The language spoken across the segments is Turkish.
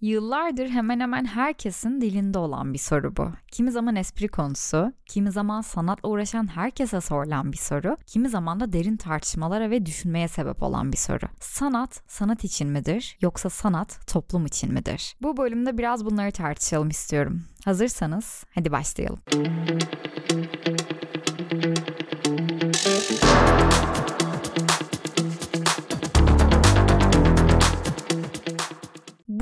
Yıllardır hemen hemen herkesin dilinde olan bir soru bu. Kimi zaman espri konusu, kimi zaman sanatla uğraşan herkese sorulan bir soru, kimi zaman da derin tartışmalara ve düşünmeye sebep olan bir soru. Sanat, sanat için midir yoksa sanat toplum için midir? Bu bölümde biraz bunları tartışalım istiyorum. Hazırsanız hadi başlayalım.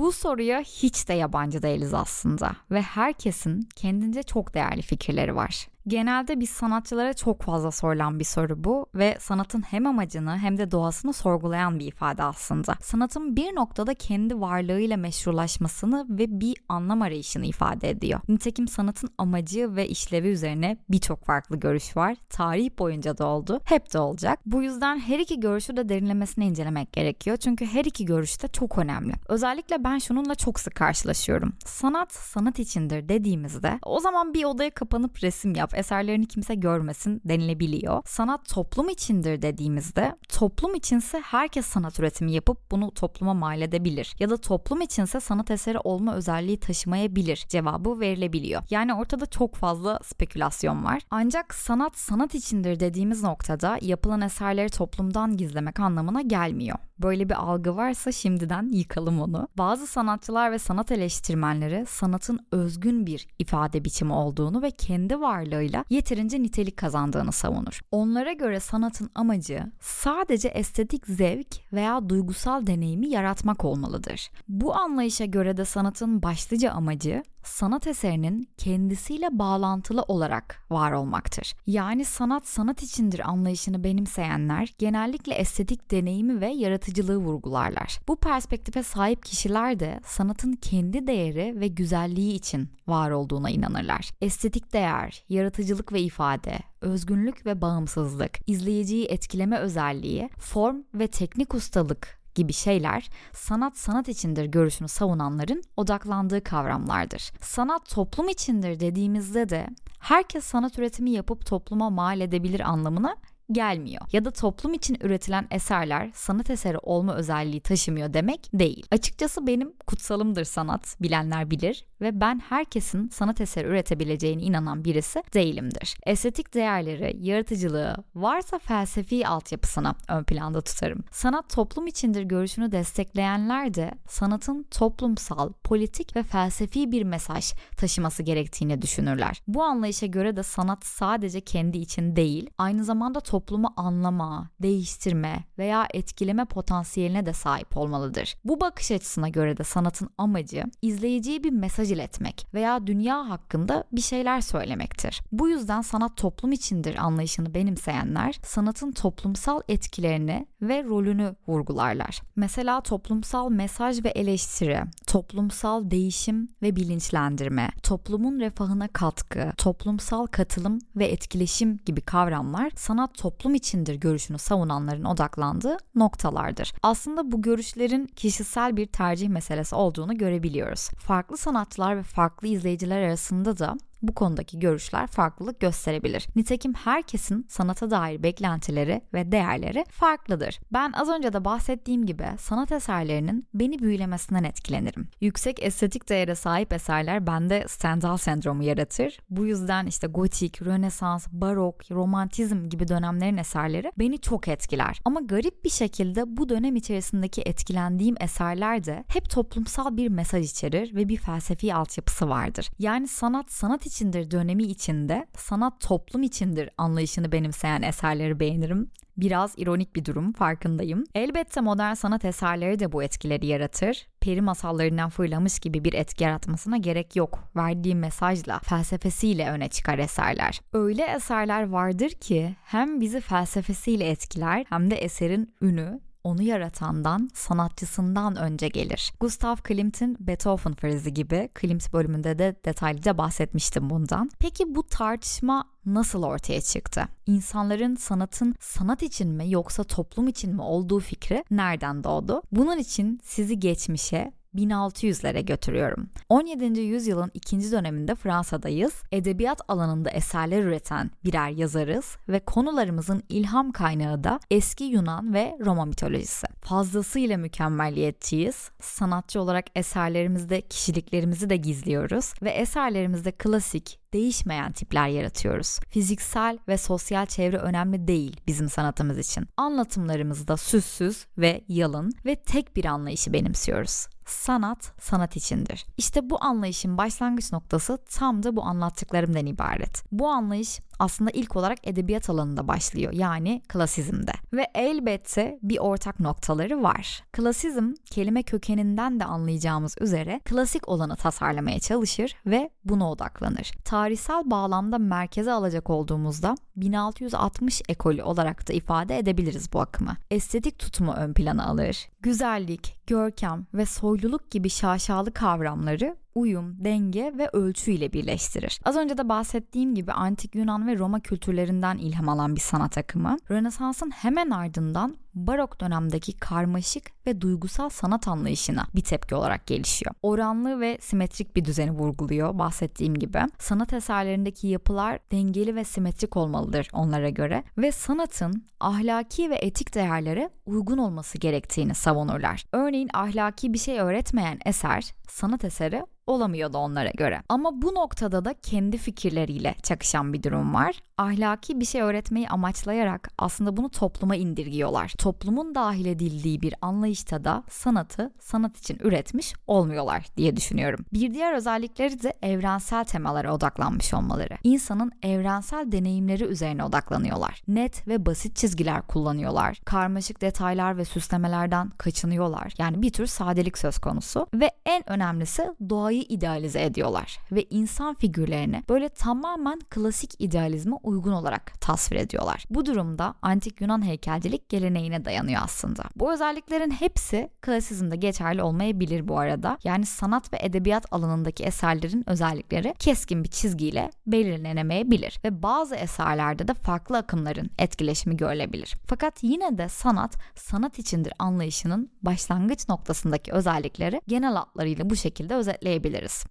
Bu soruya hiç de yabancı değiliz aslında ve herkesin kendince çok değerli fikirleri var. Genelde biz sanatçılara çok fazla sorulan bir soru bu ve sanatın hem amacını hem de doğasını sorgulayan bir ifade aslında. Sanatın bir noktada kendi varlığıyla meşrulaşmasını ve bir anlam arayışını ifade ediyor. Nitekim sanatın amacı ve işlevi üzerine birçok farklı görüş var. Tarih boyunca da oldu, hep de olacak. Bu yüzden her iki görüşü de derinlemesine incelemek gerekiyor. Çünkü her iki görüş de çok önemli. Özellikle ben şununla çok sık karşılaşıyorum. Sanat sanat içindir dediğimizde o zaman bir odaya kapanıp resim yap eserlerini kimse görmesin denilebiliyor. Sanat toplum içindir dediğimizde toplum içinse herkes sanat üretimi yapıp bunu topluma mal edebilir. Ya da toplum içinse sanat eseri olma özelliği taşımayabilir cevabı verilebiliyor. Yani ortada çok fazla spekülasyon var. Ancak sanat sanat içindir dediğimiz noktada yapılan eserleri toplumdan gizlemek anlamına gelmiyor. Böyle bir algı varsa şimdiden yıkalım onu. Bazı sanatçılar ve sanat eleştirmenleri sanatın özgün bir ifade biçimi olduğunu ve kendi varlığıyla yeterince nitelik kazandığını savunur. Onlara göre sanatın amacı sadece estetik zevk veya duygusal deneyimi yaratmak olmalıdır. Bu anlayışa göre de sanatın başlıca amacı sanat eserinin kendisiyle bağlantılı olarak var olmaktır. Yani sanat sanat içindir anlayışını benimseyenler genellikle estetik deneyimi ve yaratıcılığı vurgularlar. Bu perspektife sahip kişiler de sanatın kendi değeri ve güzelliği için var olduğuna inanırlar. Estetik değer, yaratıcılık ve ifade, özgünlük ve bağımsızlık, izleyiciyi etkileme özelliği, form ve teknik ustalık gibi şeyler sanat sanat içindir görüşünü savunanların odaklandığı kavramlardır. Sanat toplum içindir dediğimizde de herkes sanat üretimi yapıp topluma mal edebilir anlamına gelmiyor. Ya da toplum için üretilen eserler sanat eseri olma özelliği taşımıyor demek değil. Açıkçası benim kutsalımdır sanat, bilenler bilir ve ben herkesin sanat eseri üretebileceğine inanan birisi değilimdir. Estetik değerleri, yaratıcılığı, varsa felsefi altyapısına ön planda tutarım. Sanat toplum içindir görüşünü destekleyenler de sanatın toplumsal, politik ve felsefi bir mesaj taşıması gerektiğini düşünürler. Bu anlayışa göre de sanat sadece kendi için değil, aynı zamanda toplumu anlama, değiştirme veya etkileme potansiyeline de sahip olmalıdır. Bu bakış açısına göre de sanatın amacı izleyiciye bir mesaj iletmek veya dünya hakkında bir şeyler söylemektir. Bu yüzden sanat toplum içindir anlayışını benimseyenler sanatın toplumsal etkilerini ve rolünü vurgularlar. Mesela toplumsal mesaj ve eleştiri, toplumsal değişim ve bilinçlendirme, toplumun refahına katkı, toplumsal katılım ve etkileşim gibi kavramlar sanat toplum içindir görüşünü savunanların odaklandığı noktalardır. Aslında bu görüşlerin kişisel bir tercih meselesi olduğunu görebiliyoruz. Farklı sanatçılar ve farklı izleyiciler arasında da bu konudaki görüşler farklılık gösterebilir. Nitekim herkesin sanata dair beklentileri ve değerleri farklıdır. Ben az önce de bahsettiğim gibi sanat eserlerinin beni büyülemesinden etkilenirim. Yüksek estetik değere sahip eserler bende Stendhal sendromu yaratır. Bu yüzden işte gotik, rönesans, barok, romantizm gibi dönemlerin eserleri beni çok etkiler. Ama garip bir şekilde bu dönem içerisindeki etkilendiğim eserler de hep toplumsal bir mesaj içerir ve bir felsefi altyapısı vardır. Yani sanat sanat içindir dönemi içinde, sanat toplum içindir anlayışını benimseyen eserleri beğenirim. Biraz ironik bir durum farkındayım. Elbette modern sanat eserleri de bu etkileri yaratır. Peri masallarından fırlamış gibi bir etki yaratmasına gerek yok. Verdiği mesajla, felsefesiyle öne çıkar eserler. Öyle eserler vardır ki hem bizi felsefesiyle etkiler hem de eserin ünü, onu yaratandan, sanatçısından önce gelir. Gustav Klimt'in Beethoven frizi gibi Klimt bölümünde de detaylıca bahsetmiştim bundan. Peki bu tartışma nasıl ortaya çıktı? İnsanların sanatın sanat için mi yoksa toplum için mi olduğu fikri nereden doğdu? Bunun için sizi geçmişe 1600'lere götürüyorum. 17. yüzyılın ikinci döneminde Fransa'dayız. Edebiyat alanında eserler üreten birer yazarız ve konularımızın ilham kaynağı da eski Yunan ve Roma mitolojisi. Fazlasıyla mükemmeliyetçiyiz. Sanatçı olarak eserlerimizde kişiliklerimizi de gizliyoruz ve eserlerimizde klasik, değişmeyen tipler yaratıyoruz. Fiziksel ve sosyal çevre önemli değil bizim sanatımız için. Anlatımlarımızda süssüz ve yalın ve tek bir anlayışı benimsiyoruz. Sanat, sanat içindir. İşte bu anlayışın başlangıç noktası tam da bu anlattıklarımdan ibaret. Bu anlayış aslında ilk olarak edebiyat alanında başlıyor yani klasizmde. Ve elbette bir ortak noktaları var. Klasizm kelime kökeninden de anlayacağımız üzere klasik olanı tasarlamaya çalışır ve buna odaklanır. Tarihsel bağlamda merkeze alacak olduğumuzda 1660 ekolü olarak da ifade edebiliriz bu akımı. Estetik tutumu ön plana alır. Güzellik, görkem ve soyluluk gibi şaşalı kavramları uyum, denge ve ölçü ile birleştirir. Az önce de bahsettiğim gibi antik Yunan ve Roma kültürlerinden ilham alan bir sanat akımı, Rönesans'ın hemen ardından barok dönemdeki karmaşık ve duygusal sanat anlayışına bir tepki olarak gelişiyor. Oranlı ve simetrik bir düzeni vurguluyor bahsettiğim gibi. Sanat eserlerindeki yapılar dengeli ve simetrik olmalıdır onlara göre ve sanatın ahlaki ve etik değerlere uygun olması gerektiğini savunurlar. Örneğin ahlaki bir şey öğretmeyen eser sanat eseri olamıyordu onlara göre. Ama bu noktada da kendi fikirleriyle çakışan bir durum var. Ahlaki bir şey öğretmeyi amaçlayarak aslında bunu topluma indirgiyorlar. Toplumun dahil edildiği bir anlayışta da sanatı sanat için üretmiş olmuyorlar diye düşünüyorum. Bir diğer özellikleri de evrensel temalara odaklanmış olmaları. İnsanın evrensel deneyimleri üzerine odaklanıyorlar. Net ve basit çizgiler kullanıyorlar. Karmaşık detaylar ve süslemelerden kaçınıyorlar. Yani bir tür sadelik söz konusu ve en önemlisi doğayı idealize ediyorlar ve insan figürlerini böyle tamamen klasik idealizme uygun olarak tasvir ediyorlar. Bu durumda antik Yunan heykelcilik geleneğine dayanıyor aslında. Bu özelliklerin hepsi klasizmde geçerli olmayabilir bu arada. Yani sanat ve edebiyat alanındaki eserlerin özellikleri keskin bir çizgiyle belirlenemeyebilir ve bazı eserlerde de farklı akımların etkileşimi görülebilir. Fakat yine de sanat sanat içindir anlayışının başlangıç noktasındaki özellikleri genel hatlarıyla bu şekilde özetleyebiliriz.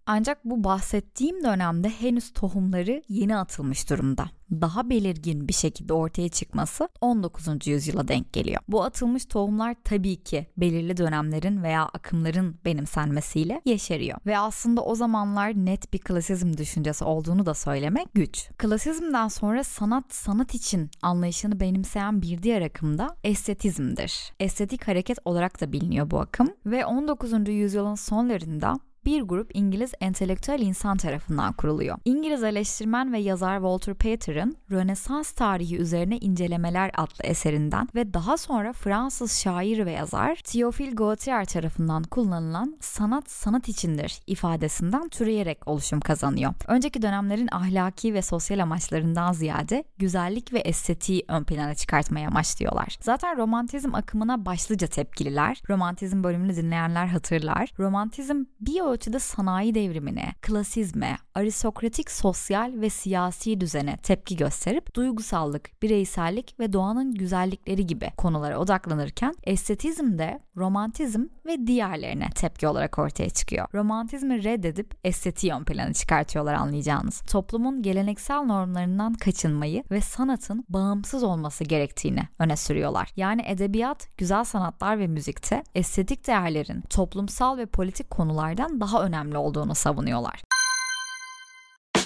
Ancak bu bahsettiğim dönemde henüz tohumları yeni atılmış durumda daha belirgin bir şekilde ortaya çıkması 19. yüzyıla denk geliyor. Bu atılmış tohumlar tabii ki belirli dönemlerin veya akımların benimsenmesiyle yeşeriyor. Ve aslında o zamanlar net bir klasizm düşüncesi olduğunu da söylemek güç. Klasizmden sonra sanat sanat için anlayışını benimseyen bir diğer akım da estetizmdir. Estetik hareket olarak da biliniyor bu akım ve 19. yüzyılın sonlarında bir grup İngiliz entelektüel insan tarafından kuruluyor. İngiliz eleştirmen ve yazar Walter Pater'ın Rönesans tarihi üzerine incelemeler adlı eserinden ve daha sonra Fransız şair ve yazar Théophile Gautier tarafından kullanılan sanat sanat içindir ifadesinden türeyerek oluşum kazanıyor. Önceki dönemlerin ahlaki ve sosyal amaçlarından ziyade güzellik ve estetiği ön plana çıkartmaya amaçlıyorlar. Zaten romantizm akımına başlıca tepkililer. Romantizm bölümünü dinleyenler hatırlar. Romantizm bir ölçüde sanayi devrimine, klasizme, aristokratik sosyal ve siyasi düzene tepki gösterip duygusallık, bireysellik ve doğanın güzellikleri gibi konulara odaklanırken estetizm de romantizm ve diğerlerine tepki olarak ortaya çıkıyor. Romantizmi reddedip estetiği ön plana çıkartıyorlar anlayacağınız. Toplumun geleneksel normlarından kaçınmayı ve sanatın bağımsız olması gerektiğini öne sürüyorlar. Yani edebiyat, güzel sanatlar ve müzikte estetik değerlerin toplumsal ve politik konulardan daha önemli olduğunu savunuyorlar.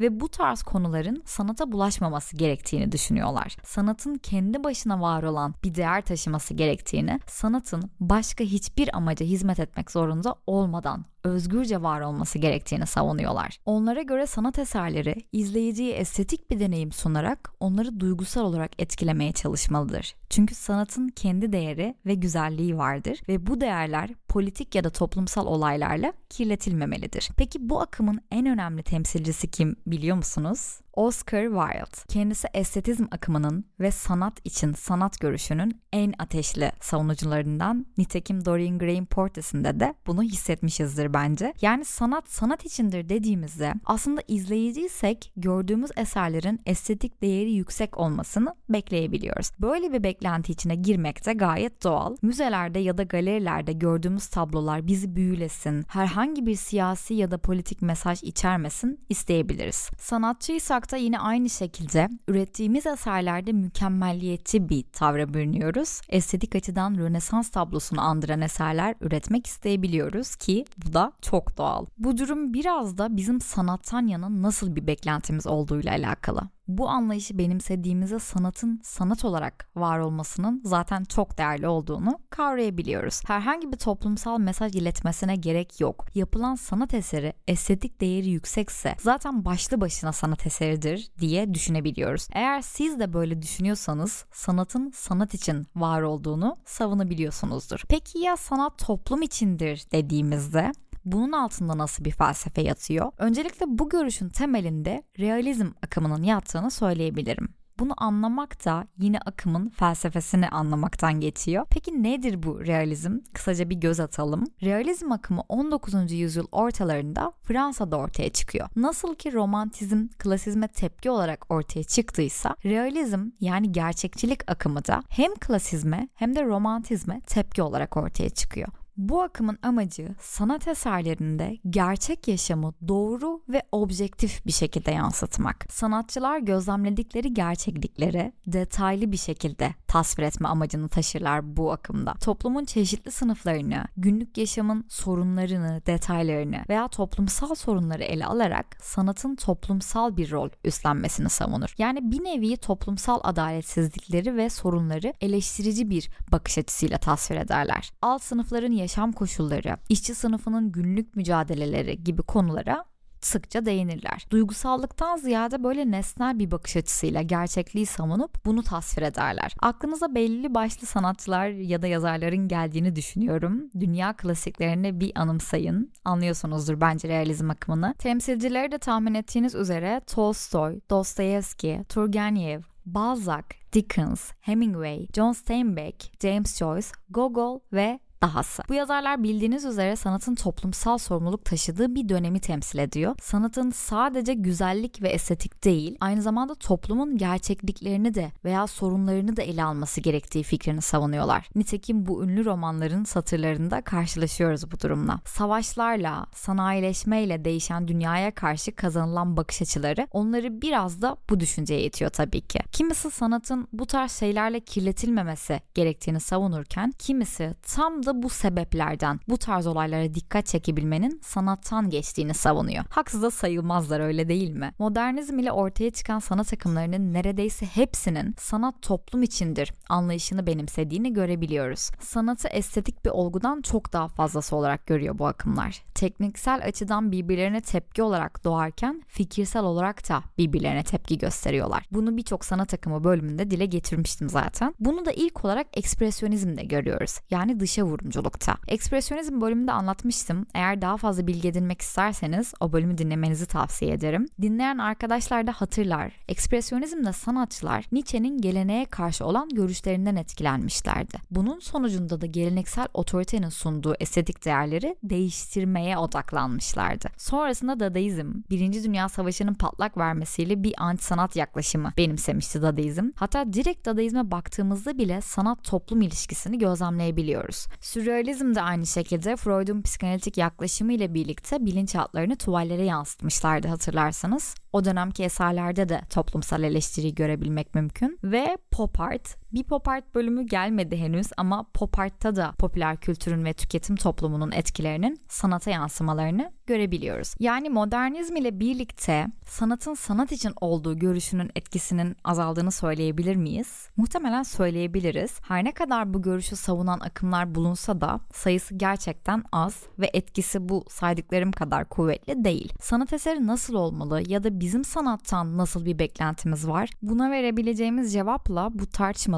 ve bu tarz konuların sanata bulaşmaması gerektiğini düşünüyorlar. Sanatın kendi başına var olan bir değer taşıması gerektiğini, sanatın başka hiçbir amaca hizmet etmek zorunda olmadan özgürce var olması gerektiğini savunuyorlar. Onlara göre sanat eserleri izleyiciye estetik bir deneyim sunarak onları duygusal olarak etkilemeye çalışmalıdır. Çünkü sanatın kendi değeri ve güzelliği vardır ve bu değerler politik ya da toplumsal olaylarla kirletilmemelidir. Peki bu akımın en önemli temsilcisi kim biliyor musunuz? Oscar Wilde. Kendisi estetizm akımının ve sanat için sanat görüşünün en ateşli savunucularından. Nitekim Dorian Gray'in portresinde de bunu hissetmişizdir bence. Yani sanat sanat içindir dediğimizde aslında izleyiciysek gördüğümüz eserlerin estetik değeri yüksek olmasını bekleyebiliyoruz. Böyle bir beklenti içine girmek de gayet doğal. Müzelerde ya da galerilerde gördüğümüz tablolar bizi büyülesin, herhangi bir siyasi ya da politik mesaj içermesin isteyebiliriz. Sanatçıysak da yine aynı şekilde ürettiğimiz eserlerde mükemmelliyetçi bir tavra bürünüyoruz. Estetik açıdan Rönesans tablosunu andıran eserler üretmek isteyebiliyoruz ki bu da çok doğal. Bu durum biraz da bizim sanattan yana nasıl bir beklentimiz olduğuyla alakalı bu anlayışı benimsediğimizde sanatın sanat olarak var olmasının zaten çok değerli olduğunu kavrayabiliyoruz. Herhangi bir toplumsal mesaj iletmesine gerek yok. Yapılan sanat eseri estetik değeri yüksekse zaten başlı başına sanat eseridir diye düşünebiliyoruz. Eğer siz de böyle düşünüyorsanız sanatın sanat için var olduğunu savunabiliyorsunuzdur. Peki ya sanat toplum içindir dediğimizde bunun altında nasıl bir felsefe yatıyor? Öncelikle bu görüşün temelinde realizm akımının yattığını söyleyebilirim. Bunu anlamak da yine akımın felsefesini anlamaktan geçiyor. Peki nedir bu realizm? Kısaca bir göz atalım. Realizm akımı 19. yüzyıl ortalarında Fransa'da ortaya çıkıyor. Nasıl ki romantizm klasizme tepki olarak ortaya çıktıysa, realizm yani gerçekçilik akımı da hem klasizme hem de romantizme tepki olarak ortaya çıkıyor. Bu akımın amacı sanat eserlerinde gerçek yaşamı doğru ve objektif bir şekilde yansıtmak. Sanatçılar gözlemledikleri gerçeklikleri detaylı bir şekilde tasvir etme amacını taşırlar bu akımda. Toplumun çeşitli sınıflarını, günlük yaşamın sorunlarını, detaylarını veya toplumsal sorunları ele alarak sanatın toplumsal bir rol üstlenmesini savunur. Yani bir nevi toplumsal adaletsizlikleri ve sorunları eleştirici bir bakış açısıyla tasvir ederler. Alt sınıfların yaşam koşulları, işçi sınıfının günlük mücadeleleri gibi konulara sıkça değinirler. Duygusallıktan ziyade böyle nesnel bir bakış açısıyla gerçekliği savunup bunu tasvir ederler. Aklınıza belli başlı sanatçılar ya da yazarların geldiğini düşünüyorum. Dünya klasiklerini bir anımsayın. Anlıyorsunuzdur bence realizm akımını. Temsilcileri de tahmin ettiğiniz üzere Tolstoy, Dostoyevski, Turgenev, Balzac, Dickens, Hemingway, John Steinbeck, James Joyce, Gogol ve dahası. Bu yazarlar bildiğiniz üzere sanatın toplumsal sorumluluk taşıdığı bir dönemi temsil ediyor. Sanatın sadece güzellik ve estetik değil, aynı zamanda toplumun gerçekliklerini de veya sorunlarını da ele alması gerektiği fikrini savunuyorlar. Nitekim bu ünlü romanların satırlarında karşılaşıyoruz bu durumla. Savaşlarla, sanayileşmeyle değişen dünyaya karşı kazanılan bakış açıları onları biraz da bu düşünceye itiyor tabii ki. Kimisi sanatın bu tarz şeylerle kirletilmemesi gerektiğini savunurken kimisi tam da da bu sebeplerden bu tarz olaylara dikkat çekebilmenin sanattan geçtiğini savunuyor. Haksız da sayılmazlar öyle değil mi? Modernizm ile ortaya çıkan sanat akımlarının neredeyse hepsinin sanat toplum içindir anlayışını benimsediğini görebiliyoruz. Sanatı estetik bir olgudan çok daha fazlası olarak görüyor bu akımlar. Tekniksel açıdan birbirlerine tepki olarak doğarken fikirsel olarak da birbirlerine tepki gösteriyorlar. Bunu birçok sanat akımı bölümünde dile getirmiştim zaten. Bunu da ilk olarak ekspresyonizmde görüyoruz. Yani dışa vur yorumculukta. Ekspresyonizm bölümünde anlatmıştım. Eğer daha fazla bilgi edinmek isterseniz o bölümü dinlemenizi tavsiye ederim. Dinleyen arkadaşlar da hatırlar. Ekspresyonizmde sanatçılar Nietzsche'nin geleneğe karşı olan görüşlerinden etkilenmişlerdi. Bunun sonucunda da geleneksel otoritenin sunduğu estetik değerleri değiştirmeye odaklanmışlardı. Sonrasında Dadaizm, Birinci Dünya Savaşı'nın patlak vermesiyle bir anti sanat yaklaşımı benimsemişti Dadaizm. Hatta direkt Dadaizm'e baktığımızda bile sanat toplum ilişkisini gözlemleyebiliyoruz. Sürrealizm de aynı şekilde Freud'un psikanalitik yaklaşımı ile birlikte bilinçaltlarını tuvallere yansıtmışlardı hatırlarsanız. O dönemki eserlerde de toplumsal eleştiriyi görebilmek mümkün. Ve pop art. Bir pop art bölümü gelmedi henüz ama pop art'ta da popüler kültürün ve tüketim toplumunun etkilerinin sanata yansımalarını görebiliyoruz. Yani modernizm ile birlikte sanatın sanat için olduğu görüşünün etkisinin azaldığını söyleyebilir miyiz? Muhtemelen söyleyebiliriz. Her ne kadar bu görüşü savunan akımlar bulunsa da sayısı gerçekten az ve etkisi bu saydıklarım kadar kuvvetli değil. Sanat eseri nasıl olmalı ya da bizim sanattan nasıl bir beklentimiz var? Buna verebileceğimiz cevapla bu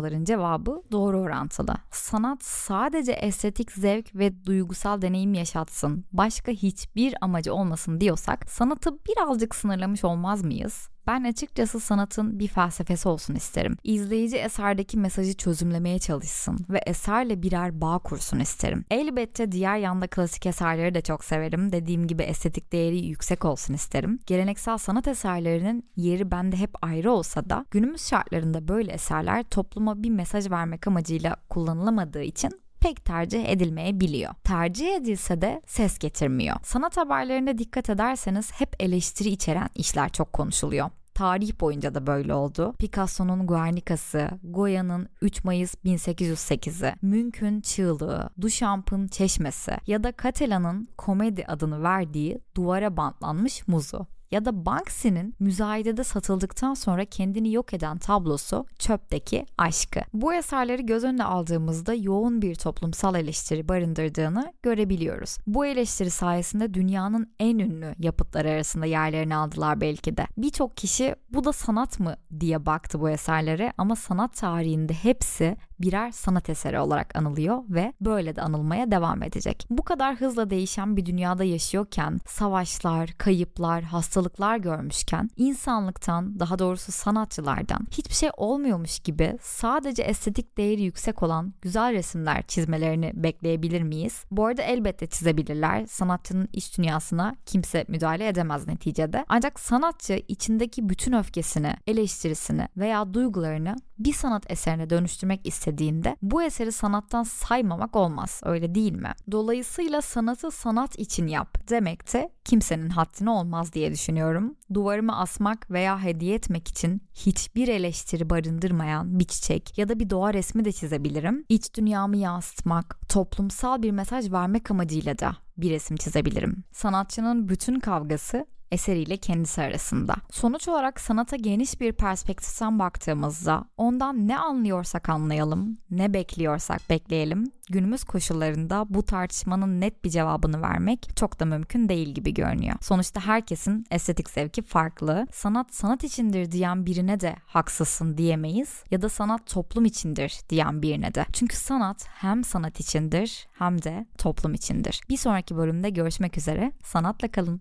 tartışmaların cevabı doğru orantılı. Sanat sadece estetik zevk ve duygusal deneyim yaşatsın, başka hiçbir amacı olmasın diyorsak sanatı birazcık sınırlamış olmaz mıyız? Ben açıkçası sanatın bir felsefesi olsun isterim. İzleyici eserdeki mesajı çözümlemeye çalışsın ve eserle birer bağ kursun isterim. Elbette diğer yanda klasik eserleri de çok severim. Dediğim gibi estetik değeri yüksek olsun isterim. Geleneksel sanat eserlerinin yeri bende hep ayrı olsa da günümüz şartlarında böyle eserler topluma bir mesaj vermek amacıyla kullanılamadığı için pek tercih edilmeyebiliyor. Tercih edilse de ses getirmiyor. Sanat haberlerinde dikkat ederseniz hep eleştiri içeren işler çok konuşuluyor. Tarih boyunca da böyle oldu. Picasso'nun Guernica'sı, Goya'nın 3 Mayıs 1808'i, Münch'ün Çığlığı, Duchamp'ın Çeşmesi ya da Catalan'ın Komedi adını verdiği duvara bantlanmış muzu ya da Banksy'nin müzayedede satıldıktan sonra kendini yok eden tablosu Çöpteki Aşkı. Bu eserleri göz önüne aldığımızda yoğun bir toplumsal eleştiri barındırdığını görebiliyoruz. Bu eleştiri sayesinde dünyanın en ünlü yapıtları arasında yerlerini aldılar belki de. Birçok kişi bu da sanat mı diye baktı bu eserlere ama sanat tarihinde hepsi birer sanat eseri olarak anılıyor ve böyle de anılmaya devam edecek. Bu kadar hızla değişen bir dünyada yaşıyorken, savaşlar, kayıplar, hastalıklar görmüşken, insanlıktan, daha doğrusu sanatçılardan hiçbir şey olmuyormuş gibi sadece estetik değeri yüksek olan güzel resimler çizmelerini bekleyebilir miyiz? Bu arada elbette çizebilirler. Sanatçının iç dünyasına kimse müdahale edemez neticede. Ancak sanatçı içindeki bütün öfkesini, eleştirisini veya duygularını bir sanat eserine dönüştürmek istediğinde bu eseri sanattan saymamak olmaz öyle değil mi? Dolayısıyla sanatı sanat için yap demek de kimsenin haddine olmaz diye düşünüyorum. Duvarıma asmak veya hediye etmek için hiçbir eleştiri barındırmayan bir çiçek ya da bir doğa resmi de çizebilirim. İç dünyamı yansıtmak, toplumsal bir mesaj vermek amacıyla da bir resim çizebilirim. Sanatçının bütün kavgası eseriyle kendisi arasında. Sonuç olarak sanata geniş bir perspektiften baktığımızda ondan ne anlıyorsak anlayalım, ne bekliyorsak bekleyelim, günümüz koşullarında bu tartışmanın net bir cevabını vermek çok da mümkün değil gibi görünüyor. Sonuçta herkesin estetik zevki farklı. Sanat sanat içindir diyen birine de haksızsın diyemeyiz ya da sanat toplum içindir diyen birine de. Çünkü sanat hem sanat içindir hem de toplum içindir. Bir sonraki bölümde görüşmek üzere. Sanatla kalın.